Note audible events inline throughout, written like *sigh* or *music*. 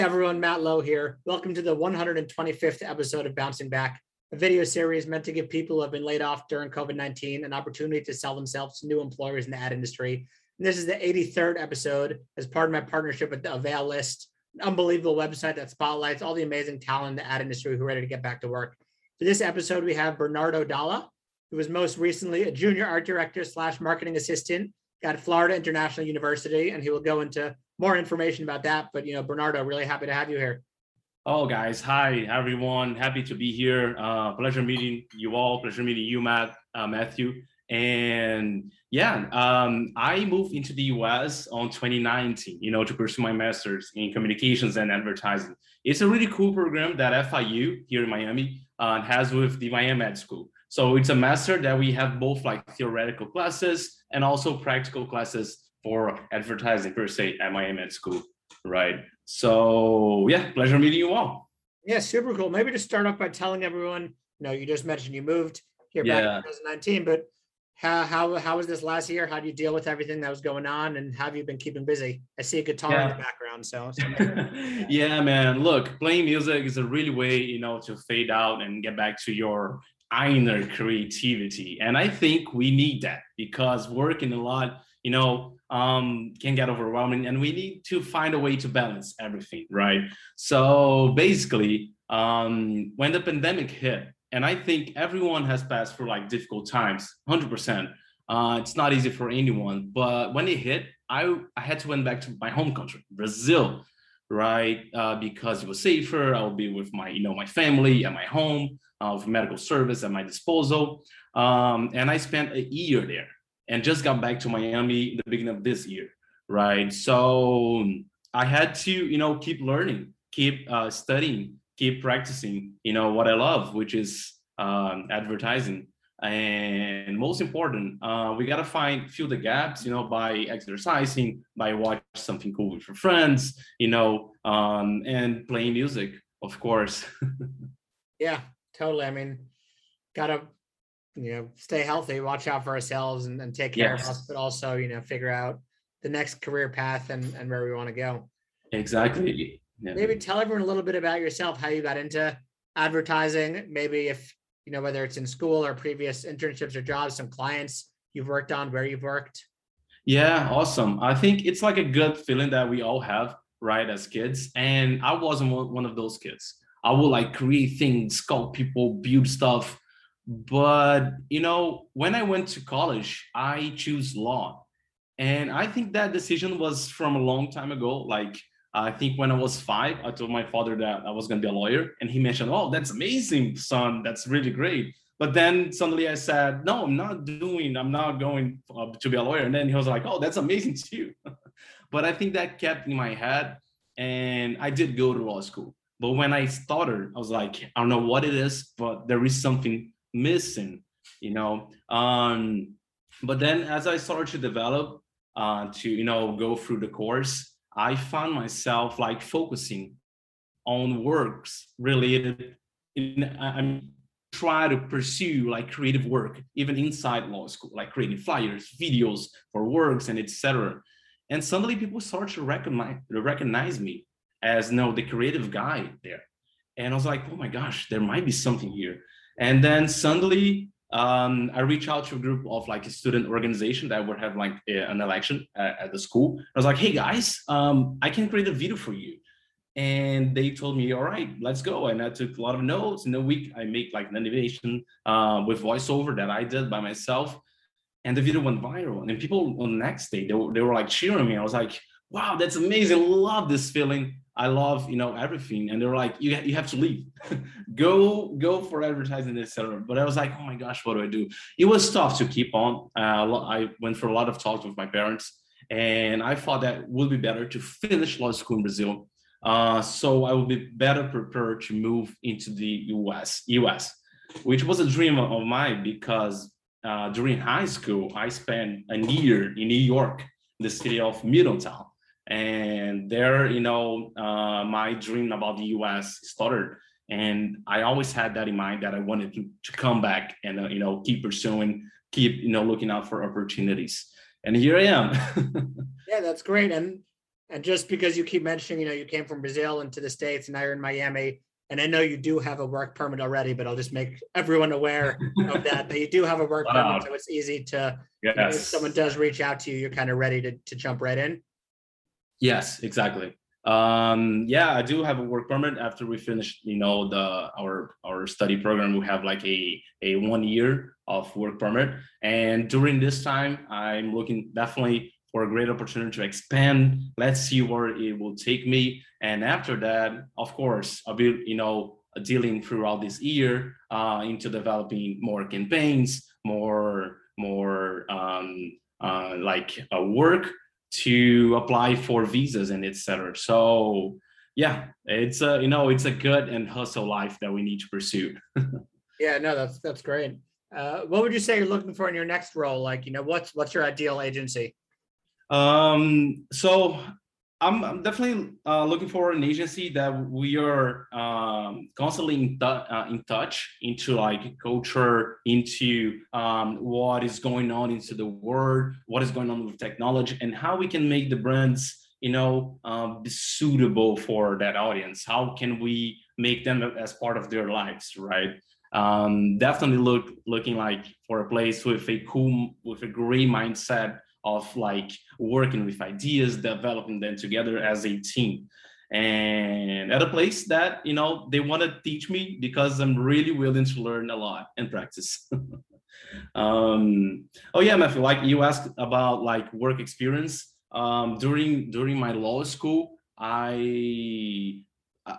everyone, Matt Lowe here. Welcome to the 125th episode of Bouncing Back, a video series meant to give people who have been laid off during COVID 19 an opportunity to sell themselves to new employers in the ad industry. And this is the 83rd episode as part of my partnership with the Avail List, an unbelievable website that spotlights all the amazing talent in the ad industry who are ready to get back to work. For this episode, we have Bernardo Dalla, who was most recently a junior art director slash marketing assistant at Florida International University, and he will go into more information about that. But you know, Bernardo, really happy to have you here. Oh, guys, hi everyone. Happy to be here. Uh, pleasure meeting you all. Pleasure meeting you, Matt, uh, Matthew. And yeah, um, I moved into the US on 2019, you know, to pursue my master's in communications and advertising. It's a really cool program that FIU here in Miami uh, has with the Miami Ad School. So it's a master that we have both like theoretical classes and also practical classes for advertising per se at Miami Ad School, right? So yeah, pleasure meeting you all. Yeah, super cool. Maybe just start off by telling everyone, you know, you just mentioned you moved here back in 2019, but how how how was this last year? How do you deal with everything that was going on, and have you been keeping busy? I see a guitar yeah. in the background, so. *laughs* so yeah, man. Look, playing music is a really way, you know, to fade out and get back to your inner creativity, and I think we need that because working a lot, you know, um, can get overwhelming and we need to find a way to balance everything right? So basically um, when the pandemic hit and i think everyone has passed through like difficult times 100% uh, it's not easy for anyone but when it hit i, I had to went back to my home country brazil right? Uh, because it was safer i would be with my you know my family at my home uh, medical service at my disposal um, and i spent a year there and just got back to Miami in the beginning of this year, right? So I had to, you know, keep learning, keep uh, studying, keep practicing, you know, what I love, which is um, advertising. And most important, uh, we gotta find fill the gaps, you know, by exercising, by watching something cool with your friends, you know, um, and playing music, of course. *laughs* yeah, totally. I mean, gotta you know stay healthy watch out for ourselves and, and take care yes. of us but also you know figure out the next career path and, and where we want to go. Exactly. Yeah. maybe tell everyone a little bit about yourself how you got into advertising. Maybe if you know whether it's in school or previous internships or jobs some clients you've worked on where you've worked. Yeah awesome. I think it's like a good feeling that we all have right as kids and i wasn't one of those kids. I would like create things sculpt people build stuff but you know when i went to college i choose law. And i think that decision was from a long time ago. Like i think when i was five i told my father that i was going to be a lawyer and he mentioned oh that's amazing son. That's really great. But then suddenly i said no i'm not doing i'm not going uh, to be a lawyer. And then he was like oh that's amazing *laughs* too. But i think that kept in my head and i did go to law school. But when i started i was like i don't know what it is but there is something missing you know? Um but then as i started to develop uh to you know go through the course i found myself like focusing on works related in i mean try to pursue like creative work even inside law school like creating flyers videos for works and etc and suddenly people start to recognize recognize me as know the creative guy there. And i was like oh my gosh there might be something here and then suddenly, um, I reached out to a group of like a student organization that would have like a, an election at, at, the school. I was like, hey guys, um, I can create a video for you. And they told me, all right, let's go. And I took a lot of notes. In a week, I make like an animation uh, with voiceover that I did by myself. And the video went viral. And people on the next day, they were, they were like cheering me. I was like, wow, that's amazing. Love this feeling. I love, you know, everything. And they're like, you, you have to leave. *laughs* go, go for advertising, etc. But I was like, oh my gosh, what do I do? It was tough to keep on. Uh, I went for a lot of talks with my parents, and I thought that would be better to finish law school in Brazil. Uh, so I would be better prepared to move into the US, US, which was a dream of mine because uh, during high school, I spent a year in New York, the city of Middletown and there you know uh, my dream about the us started. And i always had that in mind that i wanted to, to come back and uh, you know keep pursuing keep you know looking out for opportunities. And here i am. *laughs* Yeah that's great. And And just because you keep mentioning, you know, you came from Brazil into the States and now you're in Miami, and I know you do have a work permit already, but I'll just make everyone aware of *laughs* that, that you do have a work Wow. permit, so it's easy to, you know, if someone does reach out to you, you're kind of ready to, to jump right in. Yes, exactly. Um, yeah, I do have a work permit after we finish, you know, the our our study program. We have like a a one year of work permit, and during this time, I'm looking definitely for a great opportunity to expand. Let's see where it will take me, and after that, of course, I'll be, you know, dealing throughout this year uh, into developing more campaigns, more more um, uh, like uh, work to apply for visas and etc. So yeah, it's a you know it's a good and hustle life that we need to pursue. *laughs* Yeah, no, that's, that's great. Uh, what would you say you're looking for in your next role? Like, you know, what's, what's your ideal agency? Um, so I'm, I'm definitely uh, looking for an agency that we are um, constantly in, uh, in touch into like culture, into um, what is going on into the world, what is going on with technology, and how we can make the brands, you know, um, be suitable for that audience. How can we make them as part of their lives, right? Um, definitely look looking like for a place with a cool, with a great mindset of like working with ideas, developing them together as a team. And at a place that, you know, they want to teach me because I'm really willing to learn a lot and practice. *laughs* um, oh yeah, Matthew, like you asked about like work experience. Um, during during my law school, I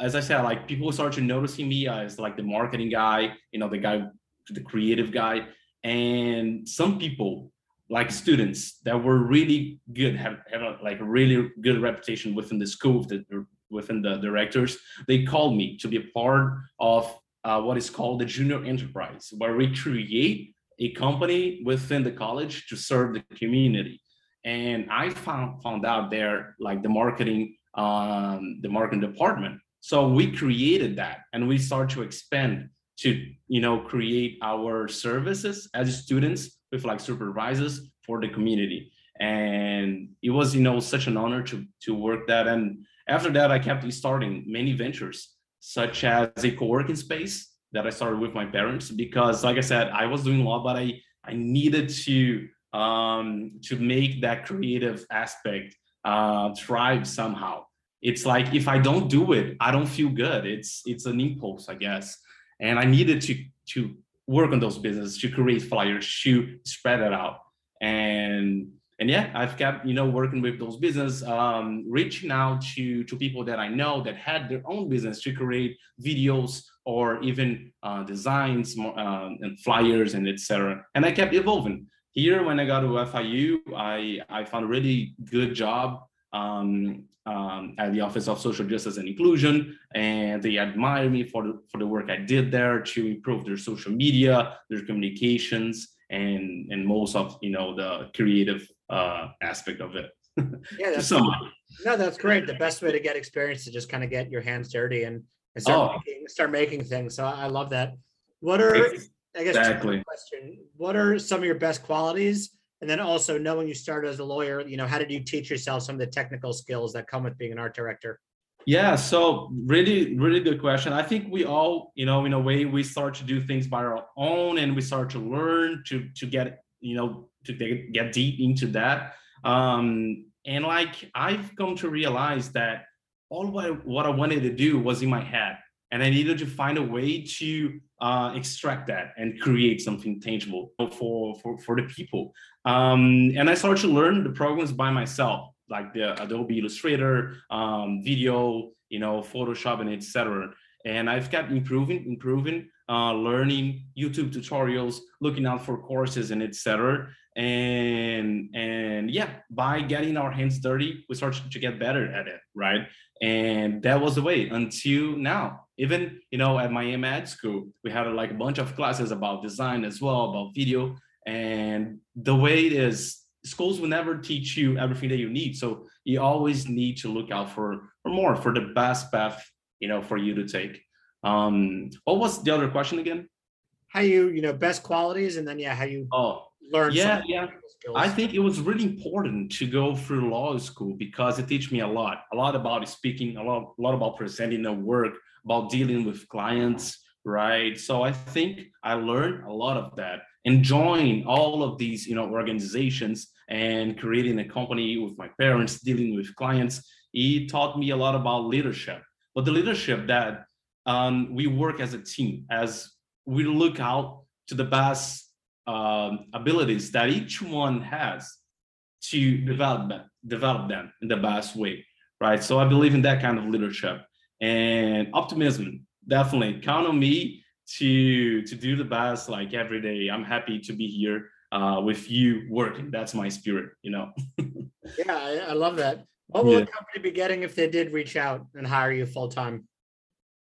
as I said, like people started noticing me as like the marketing guy, you know, the guy, the creative guy. And some people like students that were really good, have, have a, like a really good reputation within the school, the, within the directors. They called me to be a part of uh, what is called the junior enterprise, where we create a company within the college to serve the community. And I found found out there like the marketing, um, the marketing department. So we created that, and we start to expand to you know create our services as students with like supervisors for the community. And it was you know such an honor to to work that. And after that i kept starting many ventures such as a co-working space that i started with my parents because like i said i was doing law but i i needed to um to make that creative aspect uh thrive somehow. It's like if i don't do it i don't feel good. It's it's an impulse i guess. And I needed to to work on those businesses to create flyers to spread it out. And and yeah I've kept you know working with those business um, reaching out to to people that I know that had their own business to create videos or even uh, designs um, and flyers and etc and I kept evolving. Here when I got to FIU I I found a really good job um, um, at the Office of Social Justice and Inclusion, and they admire me for the, for the work I did there to improve their social media, their communications, and and most of you know the creative uh, aspect of it. *laughs* Yeah, that's, so no, that's great. The best way to get experience is just kind of get your hands dirty and, and start, Oh. making, start making things. So I I love that. What are, I guess, question, what are some of your best qualities? And then also knowing you started as a lawyer, you know, how did you teach yourself some of the technical skills that come with being an art director? Yeah, so really, really good question. I think we all, you know, in a way, we start to do things by our own, and we start to learn to to get, you know, to get, deep into that. Um, and like I've come to realize that all what what I wanted to do was in my head, and I needed to find a way to uh, extract that and create something tangible for for for the people. Um, and I started to learn the programs by myself like the Adobe Illustrator, um, video, you know, Photoshop, and etc. And I've kept improving, improving, uh, learning YouTube tutorials, looking out for courses, and etc. And and yeah, by getting our hands dirty, we start to get better at it, right? And that was the way until now. Even you know, at Miami Ad School, we had like a bunch of classes about design as well, about video. And the way it is, schools will never teach you everything that you need so you always need to look out for, for more for the best path you know for you to take um what was the other question again How you, you know, best qualities and then, yeah, how you oh learn. Yeah, yeah. skills. I think it was really important to go through law school because it teach me a lot, a lot about speaking, a lot, a lot about presenting the work, about dealing with clients, right? So I think I learned a lot of that. Enjoying all of these, you know, organizations and creating a company with my parents, dealing with clients, it taught me a lot about leadership. But the leadership that um, we work as a team, as we look out to the best um, abilities that each one has to develop them, develop them in the best way, right? So I believe in that kind of leadership and optimism. Definitely count on me to to do the best like every day. I'm happy to be here uh, with you working. That's my spirit, you know. *laughs* Yeah, I, I love that. What will Yeah. the company be getting if they did reach out and hire you full time?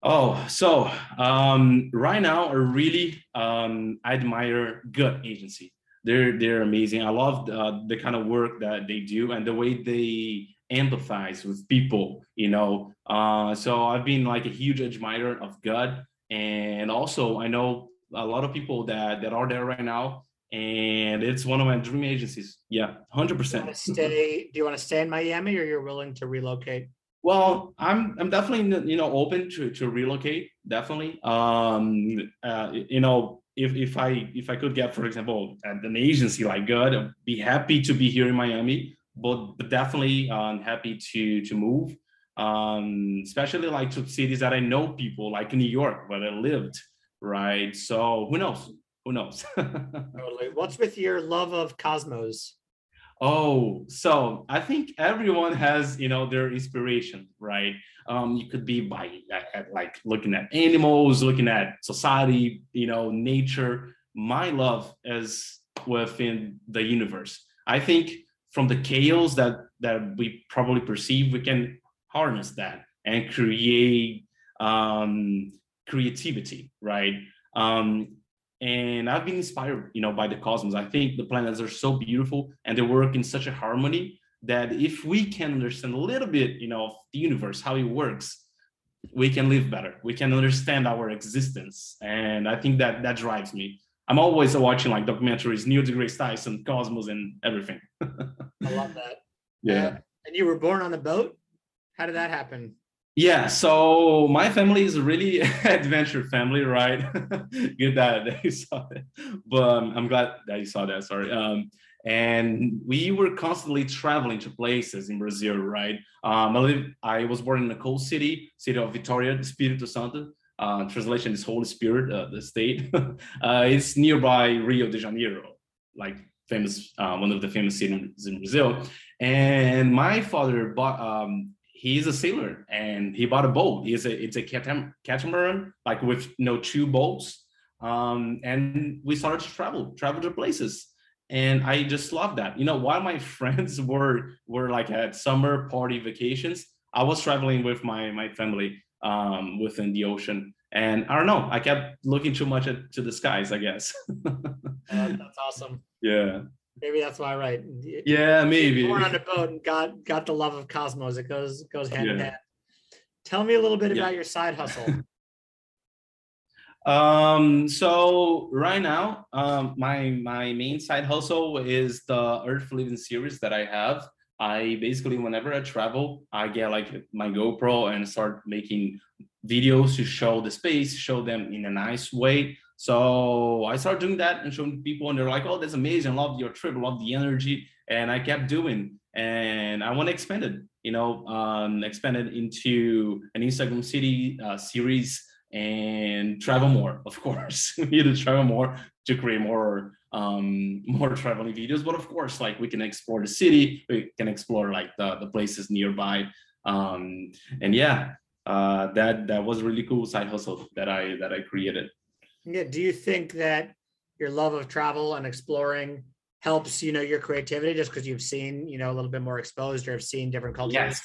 Oh, so um, right now I really um, admire Gut Agency. They're they're amazing. I love the, the kind of work that they do and the way they empathize with people. You know, uh, so I've been like a huge admirer of Gut, and also I know a lot of people that that are there right now, and it's one of my dream agencies. Yeah, hundred percent. stay? Do you want to stay in Miami, or you're willing to relocate? Well, I'm I'm definitely you know open to to relocate. Definitely, um, uh, you know, if if I if I could get, for example, at an agency like Gut, I'd be happy to be here in Miami. But, but definitely, um, happy to to move. Um, especially like to cities that I know people, like New York, where I lived, right? So who knows? Who knows? *laughs* Totally. What's with your love of Cosmos? Oh, so I think everyone has, you know, their inspiration, right? Um, you could be by like looking at animals, looking at society, you know, nature. My love is within the universe. I think from the chaos that that we probably perceive, we can harness that and create um, creativity, right? Um, and I've been inspired, you know, by the cosmos. I think the planets are so beautiful and they work in such a harmony that if we can understand a little bit, you know, of the universe, how it works, we can live better. We can understand our existence, and I think that that drives me. I'm always watching like documentaries, Neil deGrasse Tyson, Cosmos, and everything. *laughs* I love that. Yeah. Uh, and you were born on a boat? How did that happen? Yeah, so my family is a really *laughs* adventure family, right? *laughs* Good that, *laughs* you saw that. But um, I'm glad that you saw that, sorry. Um, and we were constantly traveling to places in Brazil, right? Um, I, live, I was born in a cold city, city of Vitória, Espírito Santo. Uh, translation is Holy Spirit, uh, the state. uh, it's nearby Rio de Janeiro, like famous, uh, one of the famous cities in Brazil. And my father bought, um, he's a sailor and he bought a boat. He's a it's a catamaran, like with no two boats. Um, and we started to travel, travel to places. And I just love that. You know, while my *laughs* friends were were like at summer party vacations, I was traveling with my my family um, within the ocean. And I don't know, I kept looking too much at, to the skies, I guess. *laughs* Uh, that's awesome. yeah. Maybe that's why, right? Yeah, maybe. Born on a boat and got got the love of Cosmos. It goes goes hand in hand. Tell me a little bit Yeah. about your side hustle. *laughs* Um, so right now, um, my my main side hustle is the Earth Living series that I have. I basically, whenever I travel, I get like my GoPro and start making videos to show the space, show them in a nice way. So I started doing that and showing people, and they're like, "Oh, that's amazing! Love your trip, love the energy." And I kept doing, and I want to expand it. You know, um, expand it into an Instagram city uh, series and travel more *laughs* of course we need to travel more to create more um *laughs* more traveling videos but of course like we can explore the city we can explore like the, the places nearby um and yeah uh that that was really cool side hustle that i that i created yeah. Do you think that your love of travel and exploring helps you know your creativity just because you've seen you know a little bit more exposed or have seen different cultures? yes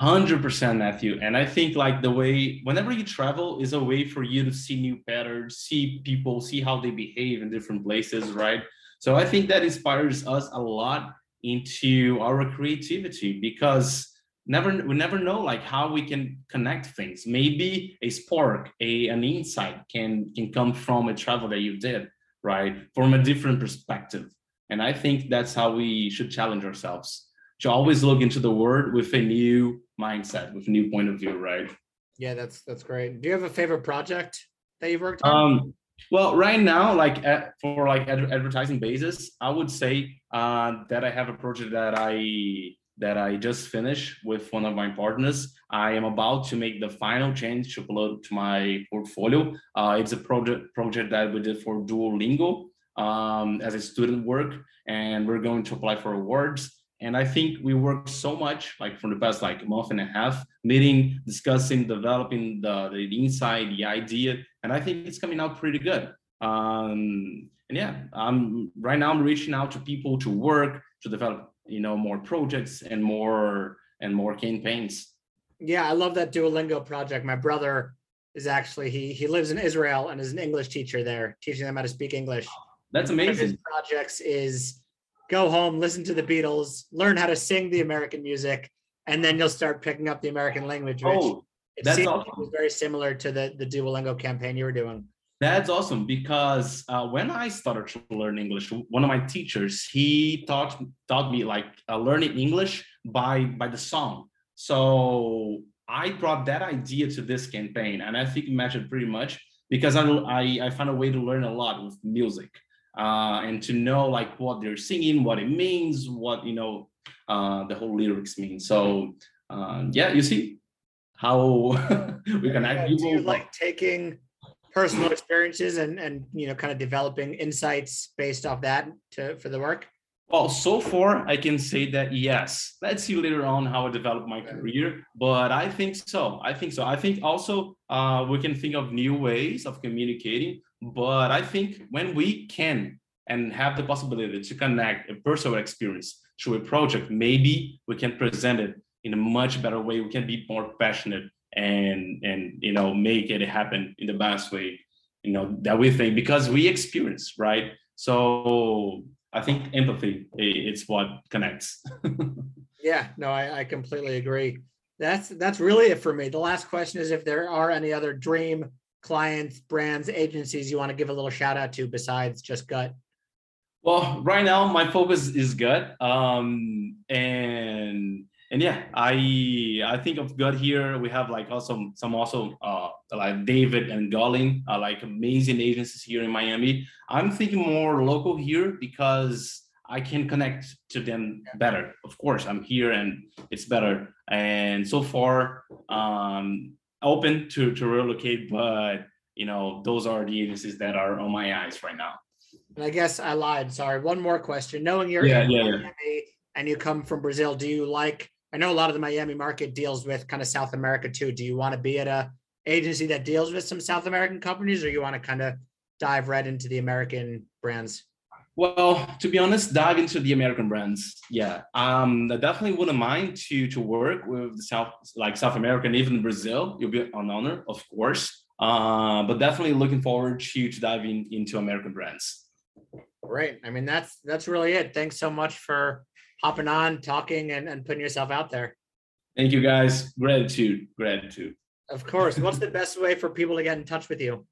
100% matthew and i think like the way whenever you travel is a way for you to see new patterns see people see how they behave in different places right so i think that inspires us a lot into our creativity because never we never know like how we can connect things maybe a spark a an insight can can come from a travel that you did right from a different perspective And I think that's how we should challenge ourselves to always look into the world with a new mindset, with a new point of view, right? Yeah, that's that's great. Do you have a favorite project that you've worked on? Um, well, right now, like at, for like ad- advertising basis, I would say uh, that I have a project that I that I just finished with one of my partners. I am about to make the final change to upload to my portfolio. Uh, it's a project project that we did for Duolingo um, as a student work, and we're going to apply for awards. And I think we worked so much, like for the past like month and a half, meeting, discussing, developing the, the inside, the idea, and I think it's coming out pretty good. Um, and yeah, I'm right now I'm reaching out to people to work to develop you know more projects and more and more campaigns. Yeah i love that duolingo project. My brother is actually he he lives in israel and is an english teacher there teaching them how to speak english. That's amazing his projects is go home listen to the beatles learn how to sing the american music and then you'll start picking up the american language which oh, it that's awesome. very similar to the the duolingo campaign you were doing that's awesome because uh, when I started to learn English, one of my teachers he taught taught me like uh, learning English by by the song. So I brought that idea to this campaign, and I think it matched pretty much because I I, I found a way to learn a lot with music uh, and to know like what they're singing, what it means, what you know uh, the whole lyrics mean. So uh, yeah, you see how *laughs* we can act. Do you like taking personal experiences and and you know kind of developing insights based off that to for the work? Well, so far I can say that yes. Let's see later on how I develop my career, but I think so. I think so. I think also uh, we can think of new ways of communicating, but I think when we can and have the possibility to connect a personal experience to a project, maybe we can present it in a much better way. We can be more passionate and and you know make it happen in the best way you know that we think because we experience right? So i think empathy it's what connects. *laughs* Yeah no I, I completely agree. That's that's really it for me. The last question is if there are any other dream clients brands agencies you want to give a little shout out to besides just gut? Well right now my focus is gut um and and yeah, I I think of gut here. We have like also some also uh, like David and Gollin, uh, like amazing agencies here in Miami. I'm thinking more local here because I can connect to them better. Of course, I'm here and it's better. And so far, um, open to to relocate, but you know those are the agencies that are on my eyes right now. And I guess I lied. Sorry. One more question. Knowing you're yeah, yeah, Miami yeah. and you come from Brazil, do you like I know a lot of the Miami market deals with kind of South America too. Do you want to be at a agency that deals with some South American companies, or you want to kind of dive right into the American brands? Well, to be honest, dive into the American brands. Yeah, um, I definitely wouldn't mind to to work with South, like South America and even Brazil. You'll be an honor, of course. Uh, but definitely looking forward to to diving into American brands. Great. I mean, that's that's really it. Thanks so much for hopping on, talking, and, and putting yourself out there. Thank you, guys. Gratitude, gratitude. Of course. What's the best way for people to get in touch with you?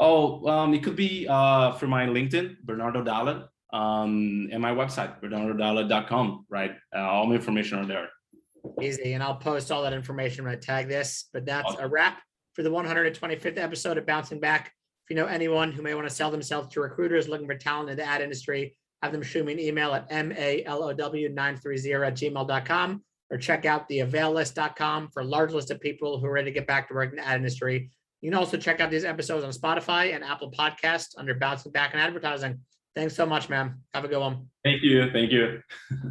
Oh, um, it could be uh, for my LinkedIn, Bernardo Dalla, um, and my website, bernardodalla.com, right? Uh, all my information are there. Easy. And I'll post all that information when I tag this. But that's awesome. a wrap for the 125th episode of Bouncing Back. If you know anyone who may want to sell themselves to recruiters looking for talent in the ad industry, have them shoot me an email at malow930 at gmail.com or check out the availlist.com for a large list of people who are ready to get back to work in the ad industry. You can also check out these episodes on Spotify and Apple Podcasts under Bouncing Back and Advertising. Thanks so much, man. Have a good one. Thank you. Thank you. *laughs*